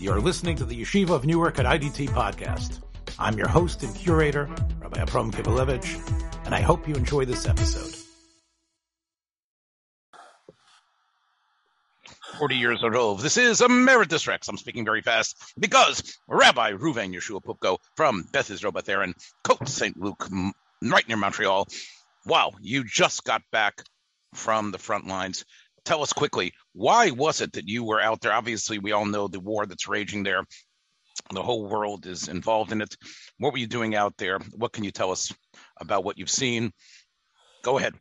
You're listening to the Yeshiva of Newark at IDT podcast. I'm your host and curator, Rabbi Abram Kibalevich, and I hope you enjoy this episode. 40 years old. This is Emeritus Rex. I'm speaking very fast because Rabbi Ruven Yeshua Poupko from Beth Israel Beth Aaron, Côte St. Luc, right near Montreal. Wow, you just got back from the front lines. Tell us quickly, why was it that you were out there? Obviously, we all know the war that's raging there. The whole world is involved in it. What were you doing out there? What can you tell us about what you've seen? Go ahead.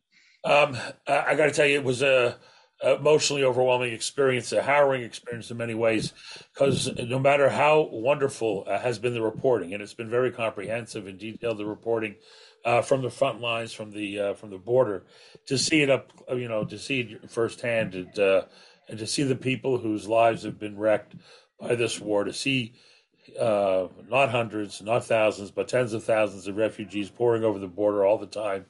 Um, I, I got to tell you, it was a emotionally overwhelming experience, a harrowing experience in many ways, because no matter how wonderful uh, has been the reporting, and it's been very comprehensive and detailed, the reporting uh, from the front lines, from the uh, from the border, to see it up, you know, to see it firsthand, and, uh, and to see the people whose lives have been wrecked by this war, to see uh, not hundreds, not thousands, but tens of thousands of refugees pouring over the border all the time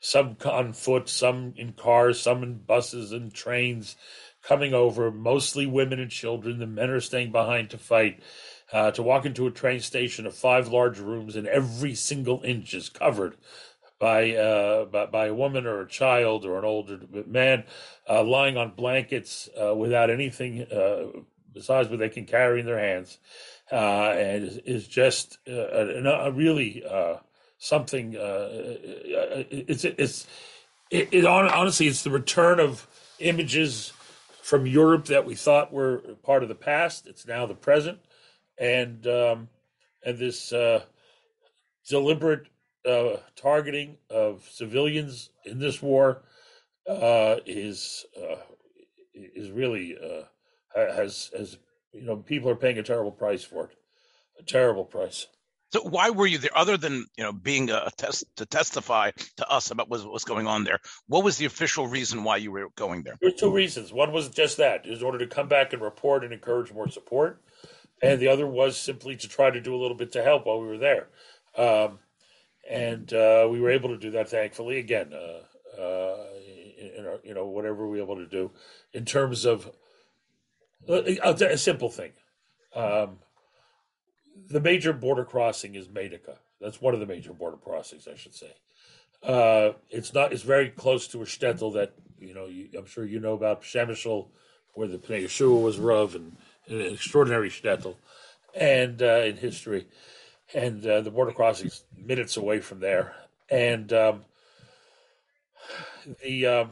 some on foot, some in cars, some in buses and trains coming over, mostly women and children. The men are staying behind to fight. Uh, to walk into a train station of five large rooms and every single inch is covered by uh, by, by, a woman or a child or an older man uh, lying on blankets uh, without anything uh, besides what they can carry in their hands, uh, and is, is just a, a, really something. Uh, it's it's it, it, honestly it's the return of images from Europe that we thought were part of the past. It's now the present, and um, and this uh, deliberate uh, targeting of civilians in this war uh, is uh, is really uh, has has you know people are paying a terrible price for it, a terrible price. So why were you there, other than you know being a test to testify to us about what was going on there? What was the official reason why you were going there? There were two reasons. One was just that, in order to come back and report and encourage more support, and the other was simply to try to do a little bit to help while we were there, um, and uh, we were able to do that. Thankfully, again, uh, uh, in our, you know whatever we were able to do in terms of uh, a simple thing. Um, the major border crossing is Medyka. That's one of the major border crossings, I should say. Uh, it's not. It's very close to a shtetl that you know. You, I'm sure you know about Przemysl, where the Pnei Yeshua was Rav, and, and, an extraordinary shtetl, and uh, in history, and uh, the border crossing is minutes away from there, and um, the um,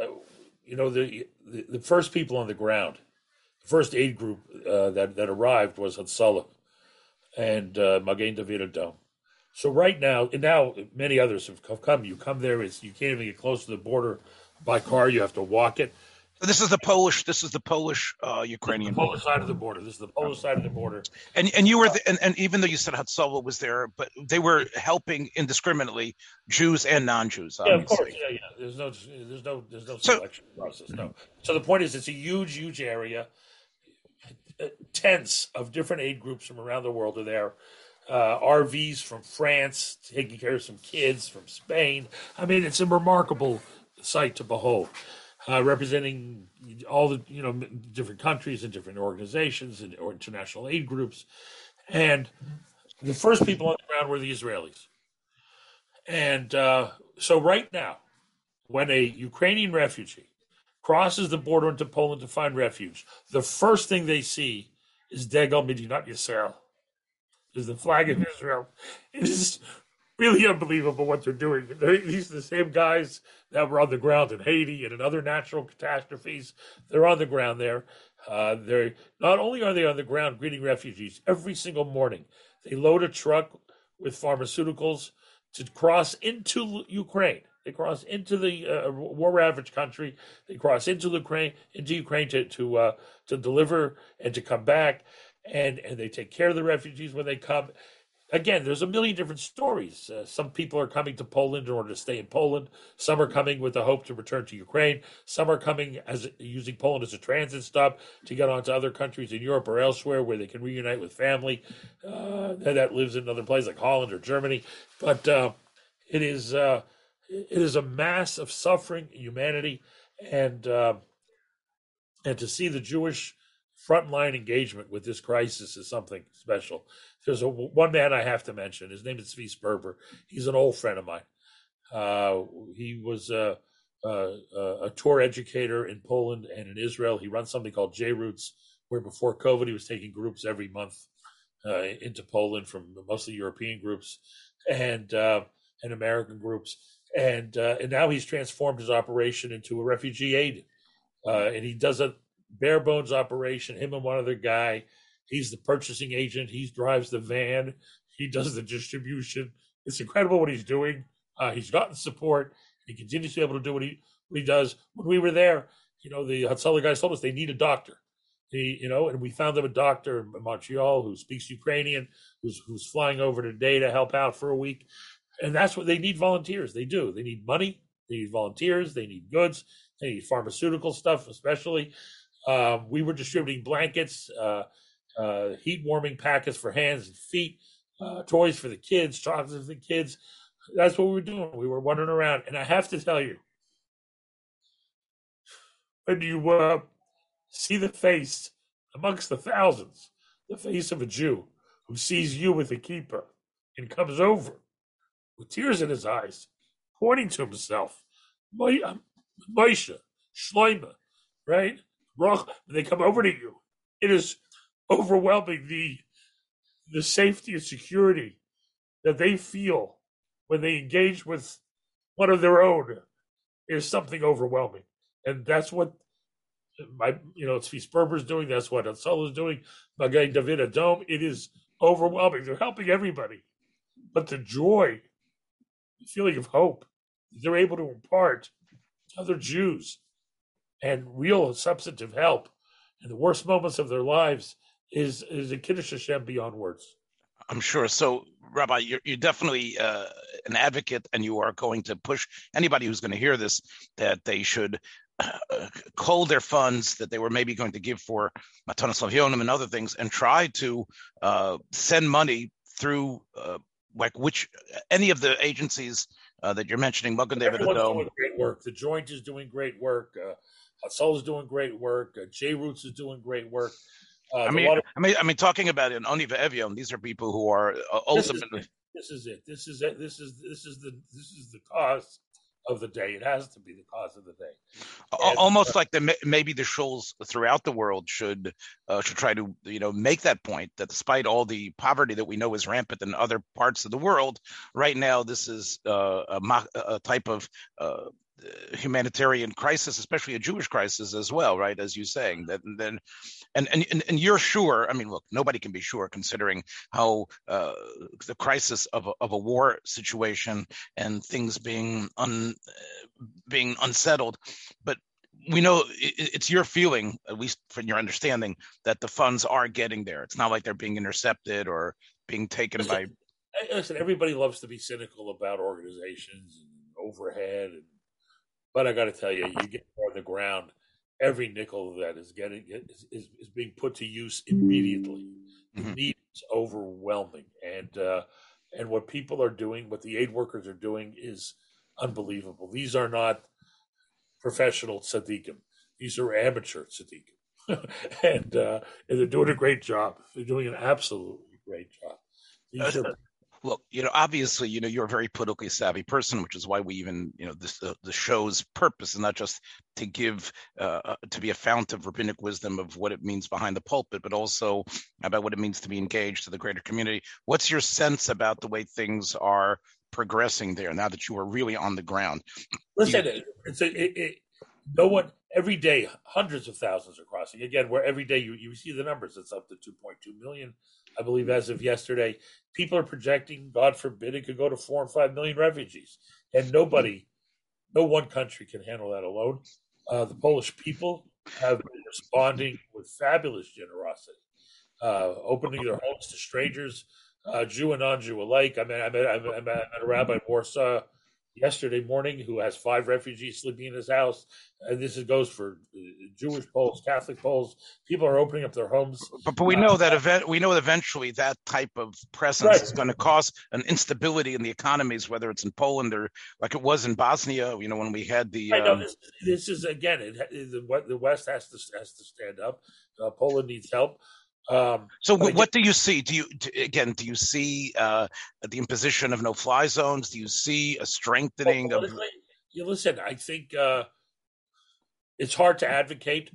uh, you know the, the the first people on the ground first aid group uh, that that arrived was Hatzalah and uh, Magen David Adom. So right now, and now many others have come. You come there, it's you can't even get close to the border by car. You have to walk it. This is the Polish. This is the Polish uh, Ukrainian the Polish side of the border. This is the Polish side of the border. And and you were the, and, and even though you said Hatzalah was there, but they were helping indiscriminately Jews and non-Jews. Yeah, of course. Yeah, yeah. There's no there's no there's no selection so, process. No. So the point is, it's a huge, huge area tents of different aid groups from around the world are there. Uh, RVs from France taking care of some kids from Spain. I mean, it's a remarkable sight to behold, uh, representing all the you know different countries and different organizations and or international aid groups. And the first people on the ground were the Israelis. And uh, so, right now, when a Ukrainian refugee crosses the border into Poland to find refuge, the first thing they see is Degel Medinat Yisrael, is the flag of Israel. It is really unbelievable what they're doing. They're, these are the same guys that were on the ground in Haiti and in other natural catastrophes. They're on the ground there. Uh, they're not only are they on the ground greeting refugees every single morning. They load a truck with pharmaceuticals to cross into Ukraine. They cross into the uh, war-ravaged country. They cross into Ukraine, into Ukraine to to uh, to deliver and to come back, and and they take care of the refugees when they come. Again, there's a million different stories. Uh, some people are coming to Poland in order to stay in Poland. Some are coming with the hope to return to Ukraine. Some are coming as using Poland as a transit stop to get on to other countries in Europe or elsewhere where they can reunite with family uh, that lives in another place like Holland or Germany. But uh, it is uh, it is a mass of suffering, humanity, and uh, and to see the Jewish frontline engagement with this crisis is something special. There's a, one man I have to mention. His name is Zvi Sperber. He's an old friend of mine. Uh, he was a, a, a, tour educator in Poland and in Israel. He runs something called J Roots, where before COVID he was taking groups every month uh, into Poland from mostly European groups and uh, and American groups. And uh, and now he's transformed his operation into a refugee aid, uh, and he does a bare bones operation. Him and one other guy. He's the purchasing agent. He drives the van. He does the distribution. It's incredible what he's doing. Uh, he's gotten support. He continues to be able to do what he what he does. When we were there, you know, the Hatzalah guys told us they need a doctor. He, you know, and we found them a doctor in Montreal who speaks Ukrainian, who's who's flying over today to help out for a week. And that's what they need volunteers. They do. They need money. They need volunteers. They need goods. They need pharmaceutical stuff, especially. Um, we were distributing blankets, uh, uh, heat warming packets for hands and feet, uh, toys for the kids, chocolates for the kids. That's what we were doing. We were wandering around. And I have to tell you, when you uh, see the face amongst the thousands, the face of a Jew who sees you with a kippah and comes over with tears in his eyes, pointing to himself, um, Moshe, Shloima, right? They come over to you. It is overwhelming the the safety and security that they feel when they engage with one of their own is something overwhelming, and that's what my you know Zvi Sperber's doing. That's what Ansel is doing. My David Adom. It is overwhelming. They're helping everybody, but the joy, feeling of hope, they're able to impart to other Jews, and real substantive help in the worst moments of their lives is is a kiddush Hashem beyond words. I'm sure. So, Rabbi, you're, you're definitely uh, an advocate, and you are going to push anybody who's going to hear this that they should uh, their funds that they were maybe going to give for Matanos Laevyonim and other things, and try to uh, send money through uh, like which any of the agencies uh, that you're mentioning, Magen David doing great work. The Joint is doing great work. Uh, Soul is doing great work. Uh, J Roots is doing great work. Uh, I mean, of- I mean, I mean, talking about it, Oniva Evion, these are people who are uh, ultimately. This is, it. This is it. This is this is the this is the cause of the day. It has to be the cause of the day. And, Almost uh, like the maybe the shuls throughout the world should uh, should try to you know make that point that despite all the poverty that we know is rampant in other parts of the world, right now this is uh, a, a, type of uh, humanitarian crisis, especially a Jewish crisis as well, right? As you're saying that, then, and, and and you're sure. I mean, look, nobody can be sure considering how uh, the crisis of a, of a war situation and things being un being unsettled, but we know it's your feeling, at least from your understanding, that the funds are getting there. It's not like they're being intercepted or being taken listen, by. Listen, everybody loves to be cynical about organizations and overhead and but I got to tell you, you get on the ground, every nickel of that is getting is, is, is being put to use immediately. The mm-hmm. need is overwhelming, and uh, and what people are doing, what the aid workers are doing, is unbelievable. These are not professional tzaddikim; these are amateur tzaddikim, and uh, and they're doing a great job. They're doing an absolutely great job. These are look, you know, obviously, you know, you're a very politically savvy person, which is why we even, you know, this the, the show's purpose is not just to give, uh, uh, to be a fount of rabbinic wisdom of what it means behind the pulpit, but also about what it means to be engaged to the greater community. What's your sense about the way things are progressing there now that you are really on the ground? Listen, you, it's a, it, it, no one every day, hundreds of thousands are crossing. Again, where every day you, you see the numbers, it's up to 2.2 million I believe, as of yesterday. People are projecting, God forbid, it could go to four and five million refugees. And nobody, no one country can handle that alone. Uh, the Polish people have been responding with fabulous generosity, uh, opening their homes to strangers, uh, Jew and non Jew alike. I mean, I met, I met, I met a rabbi in Warsaw yesterday morning who has five refugees sleeping in his house. And this goes for uh, Jewish Poles, Catholic Poles. People are opening up their homes. But, but we know that event. We know eventually that type of presence Right. is going to cause an instability in the economies, whether it's in Poland or like it was in Bosnia. You know, when we had the. I know um, this, this is again. It, the what- the West has to has to stand up. Uh, Poland needs help. Um, So, what do you see? Do you d- again? Do you see uh, the imposition of no-fly zones? Do you see a strengthening of? you listen. I think uh, it's hard to advocate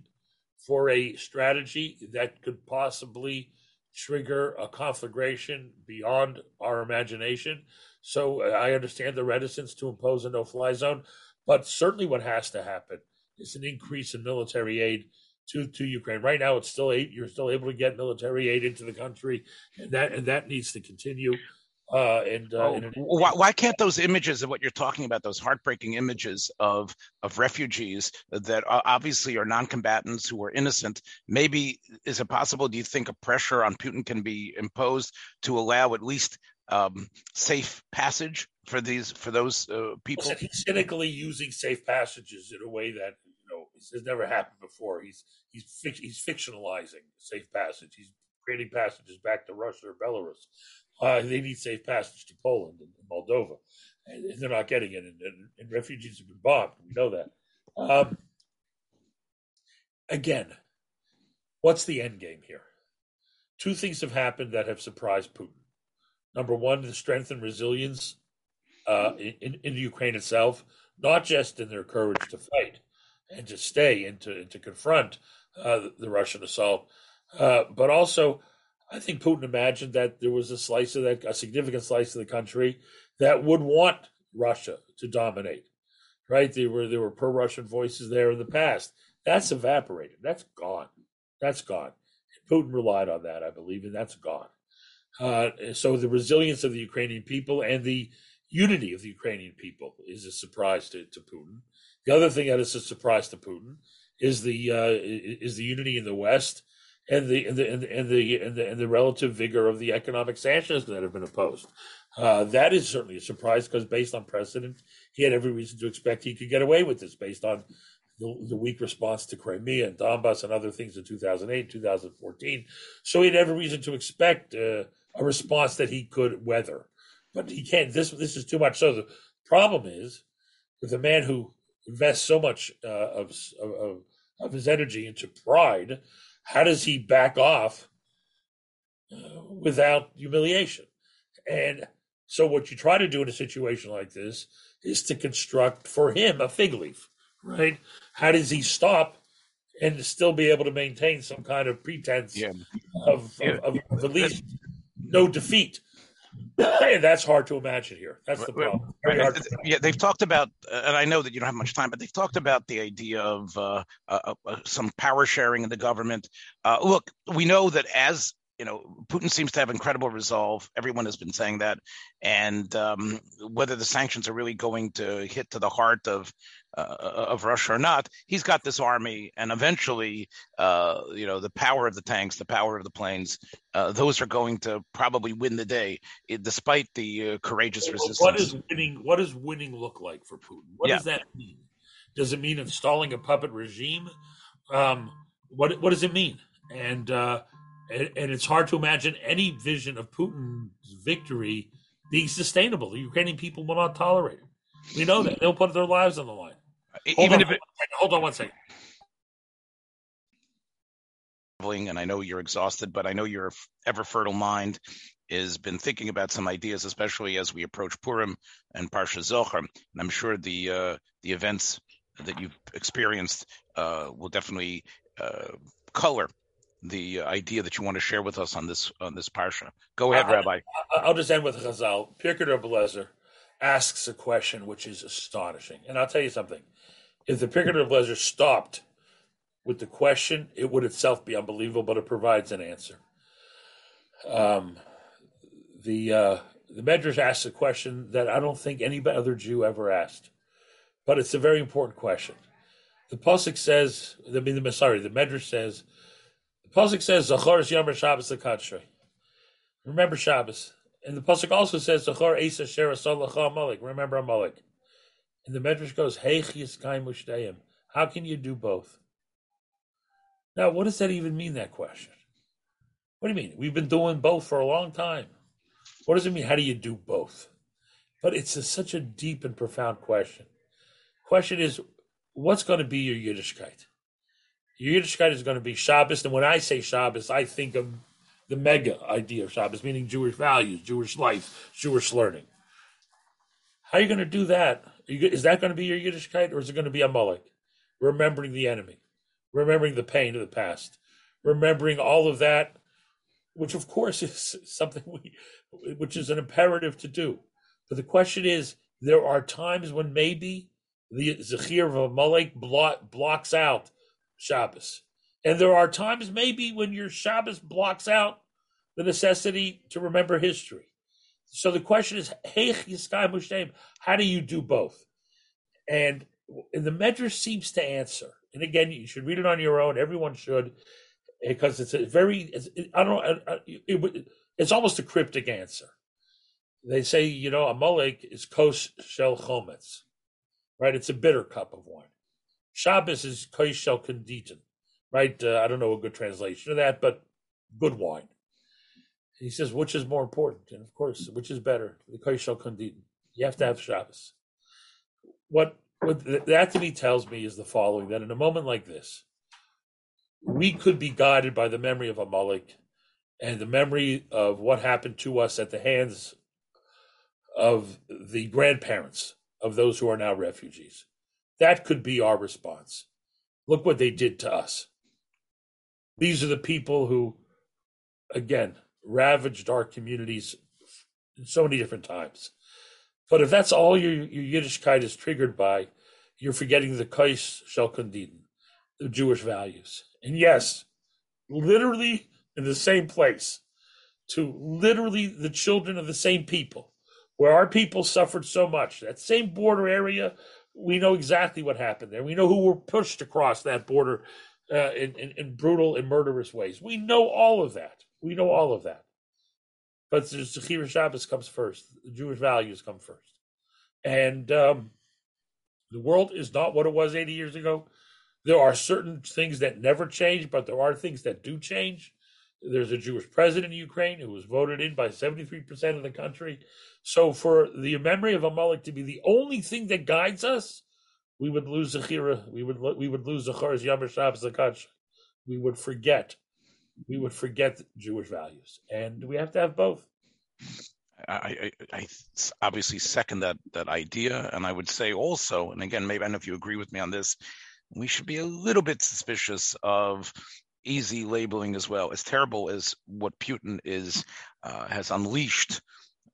for a strategy that could possibly trigger a conflagration beyond our imagination. So uh, I understand the reticence to impose a no-fly zone, but certainly what has to happen is an increase in military aid to, to Ukraine. Right now, it's still eight. You're still able to get military aid into the country, and that and that needs to continue. Uh, and, uh, Oh, and it- why, why can't those images of what you're talking about, those heartbreaking images of of refugees that are obviously are non-combatants who are innocent, maybe is it possible? Do you think a pressure on Putin can be imposed to allow at least um, safe passage for these for those uh, people? Listen, he's cynically using safe passages in a way that know has never happened before. He's he's he's fictionalizing safe passage. He's creating passages back to Russia or Belarus. Uh, they need safe passage to Poland and Moldova, and they're not getting it. And, and, and refugees have been bombed. We know that. Um, again, what's the end game here? Two things have happened that have surprised Putin. Number one, the strength and resilience uh, in, in Ukraine itself, not just in their courage to fight and to stay and to, to confront uh, the, the Russian assault, uh, but also I think Putin imagined that there was a slice of that, a significant slice of the country that would want Russia to dominate. Right? There were there were pro-Russian voices there in the past. That's evaporated. That's gone. That's gone. Putin relied on that, I believe, and that's gone. Uh, so the resilience of the Ukrainian people and the unity of the Ukrainian people is a surprise to, to Putin. The other thing that is a surprise to Putin is the uh, is the unity in the West and the and the and the and the, and the, and the relative vigor of the economic sanctions that have been imposed. Uh, that is certainly a surprise because based on precedent, he had every reason to expect he could get away with this based on the, the weak response to Crimea and Donbass and other things in 2008, 2014. So he had every reason to expect uh, a response that he could weather. But he can't. This this is too much. So the problem is with a man who invests so much uh, of, of of his energy into pride. How does he back off uh, without humiliation? And so, what you try to do in a situation like this is to construct for him a fig leaf, right? How does he stop and still be able to maintain some kind of pretense Yeah. of, Yeah. of, of at least no defeat? And that's hard to imagine here. That's the problem. Yeah, they've talked about, uh, and I know that you don't have much time, but they've talked about the idea of uh, uh, uh, some power sharing in the government. Uh, look, we know that as you know, Putin seems to have incredible resolve. Everyone has been saying that, and um, whether the sanctions are really going to hit to the heart of uh, of Russia or not, he's got this army, and eventually, uh, you know, the power of the tanks, the power of the planes, uh, those are going to probably win the day, eh, despite the uh, courageous Well, resistance. What does winning? What does winning look like for Putin? What Yeah. does that mean? Does it mean installing a puppet regime? Um, what What does it mean? And uh, and, and it's hard to imagine any vision of Putin's victory being sustainable. The Ukrainian people will not tolerate it. We know that they'll put their lives on the line. Hold Even on, if it, hold on one second. traveling, and I know you're exhausted, but I know your ever fertile mind has been thinking about some ideas, especially as we approach Purim and Parsha Zachor. And I'm sure the uh, the events that you've experienced uh, will definitely uh, color the idea that you want to share with us on this on this parsha. Go ahead, Rabbi. I- I'll just end with Chazal. Pirkei Rebelezer asks a question which is astonishing, and I'll tell you something. If the Pirkei Rebelezer stopped with the question, it would itself be unbelievable, but it provides an answer. Um, the uh, the Medrash asks a question that I don't think any other Jew ever asked, but it's a very important question. The pasuk says, I mean, the sorry, the Medrash says, the pasuk says, "Zachor Yom Shabbos Lekadshei." Remember Shabbos. And the pasuk also says, "Zachor Asa Shera Amalek." Remember Amalek. And the Medrash goes, Hey Mushtayim. How can you do both? Now, what does that even mean, that question? What do you mean? We've been doing both for a long time. What does it mean? How do you do both? But it's a, such a deep and profound question. Question is, what's going to be your Yiddishkeit? Your Yiddishkeit is going to be Shabbos. And when I say Shabbos, I think of the mega idea of Shabbos, meaning Jewish values, Jewish life, Jewish learning. How are you going to do that? Is that going to be your Yiddishkeit or is it going to be a Amalek? Remembering the enemy, remembering the pain of the past, remembering all of that, which of course is something we, which is an imperative to do. But the question is, there are times when maybe the Zechir of Amalek block, blocks out Shabbos. And there are times maybe when your Shabbos blocks out the necessity to remember history. So the question is, how do you do both? And, the Medrash seems to answer. And again, you should read it on your own. Everyone should, because it's a very, it's, I don't know, it, it, it's almost a cryptic answer. They say, you know, a Amalek is kos shel chometz, right? It's a bitter cup of wine. Shabbos is kos shel konditin, right? Uh, I don't know a good translation of that, but good wine. He says, which is more important? And of course, which is better? The Kaishal Kundin. You have to have Shabbos. What, what that to me tells me is the following that in a moment like this, we could be guided by the memory of Amalek and the memory of what happened to us at the hands of the grandparents of those who are now refugees. That could be our response. Look what they did to us. These are the people who, again, ravaged our communities in so many different times. But if that's all your, your Yiddishkeit is triggered by, you're forgetting the Kais Shel Kundin, the Jewish values. And yes, literally in the same place, to literally the children of the same people, where our people suffered so much. That same border area, we know exactly what happened there. We know who were pushed across that border uh, in, in, in brutal and murderous ways. We know all of that. We know all of that. But the Zechira Shabbos comes first. The Jewish values come first. And um, the world is not what it was 80 years ago. There are certain things that never change, but there are things that do change. There's a Jewish president in Ukraine who was voted in by 73% of the country. So for the memory of Amalek to be the only thing that guides us, we would lose Zechira. We would we would lose Zechari's Yom Shabbos. We would forget we would forget Jewish values, and we have to have both. I, I, I, obviously second that that idea, and I would say also, and again, maybe I don't know if you agree with me on this, we should be a little bit suspicious of easy labeling as well. As terrible as what Putin is uh, has unleashed,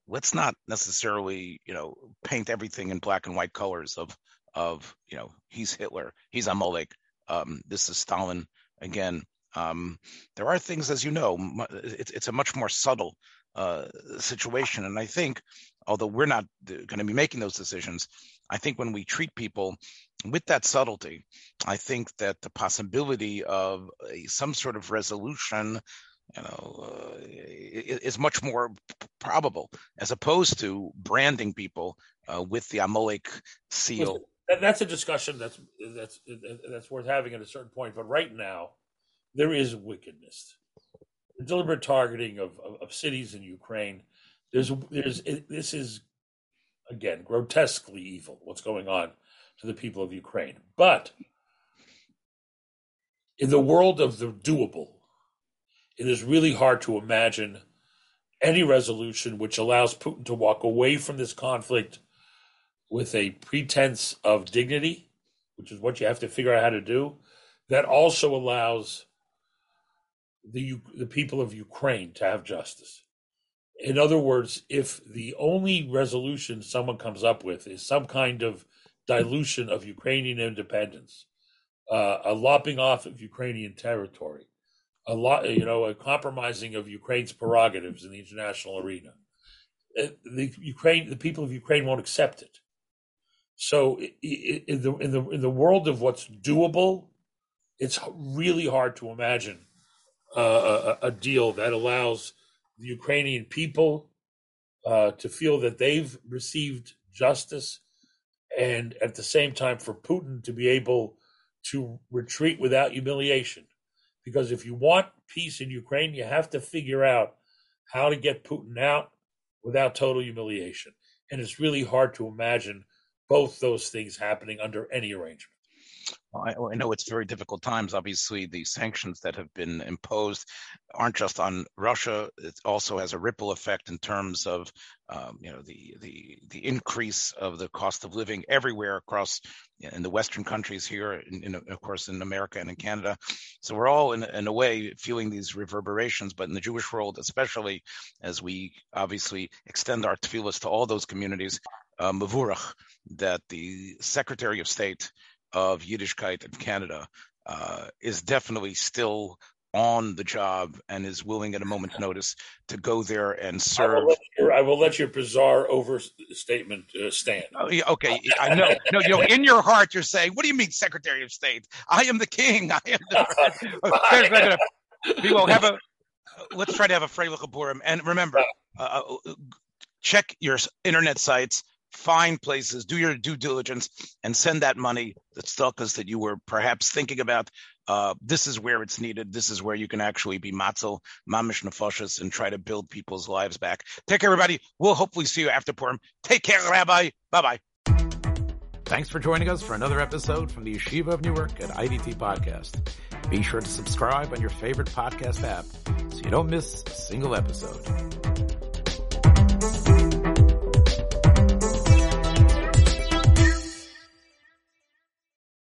let's not necessarily, you know, paint everything in black and white colors of of you know he's Hitler, he's Amalek, um, this is Stalin again. Um, there are things, as you know, it's, it's a much more subtle uh, situation. And I think, although we're not going to be making those decisions, I think when we treat people with that subtlety, I think that the possibility of a, some sort of resolution you know, uh, is much more probable as opposed to branding people uh, with the Amalek seal. That's a discussion that's that's that's worth having at a certain point. But right now, there is wickedness, the deliberate targeting of, of, of cities in Ukraine. There's there's it, this is again grotesquely evil. What's going on to the people of Ukraine, but in the world of the doable, it is really hard to imagine any resolution which allows Putin to walk away from this conflict with a pretense of dignity, which is what you have to figure out how to do, that also allows the the people of Ukraine to have justice. In other words, if the only resolution someone comes up with is some kind of dilution of Ukrainian independence, uh, a lopping off of Ukrainian territory, a lot, you know, a compromising of Ukraine's prerogatives in the international arena, uh, the Ukraine, the people of Ukraine won't accept it. So, in the in the in the world of what's doable, it's really hard to imagine a, a, deal that allows the Ukrainian people uh, to feel that they've received justice and at the same time for Putin to be able to retreat without humiliation. Because if you want peace in Ukraine, you have to figure out how to get Putin out without total humiliation. And it's really hard to imagine both those things happening under any arrangement. I, I, know it's very difficult times. Obviously, the sanctions that have been imposed aren't just on Russia. It also has a ripple effect in terms of, um, you know, the the the increase of the cost of living everywhere across in the Western countries here, in, in, of course, in America and in Canada. So we're all, in, in a way, feeling these reverberations. But in the Jewish world, especially as we obviously extend our tefillahs to all those communities, uh, Mavurach, that the Secretary of State of Yiddishkeit in Canada uh, is definitely still on the job and is willing at a moment's notice to go there and serve. I will let your, I will let your bizarre overstatement uh, stand. Oh, yeah, okay, I know. No, you know, in your heart, you're saying, "What do you mean, Secretary of State? I am the king. I am the." we will have a. Let's try to have a Freilich Purim, and remember, uh, uh, check your internet sites find places, do your due diligence, and send that money, the tzedakahs that you were perhaps thinking about. Uh, this is where it's needed. This is where you can actually be matzel, mamish nefashis, and try to build people's lives back. Take care, everybody. We'll hopefully see you after Purim. Take care, Rabbi. Bye bye. Thanks for joining us for another episode from the Yeshiva of Newark at IDT Podcast. Be sure to subscribe on your favorite podcast app so you don't miss a single episode.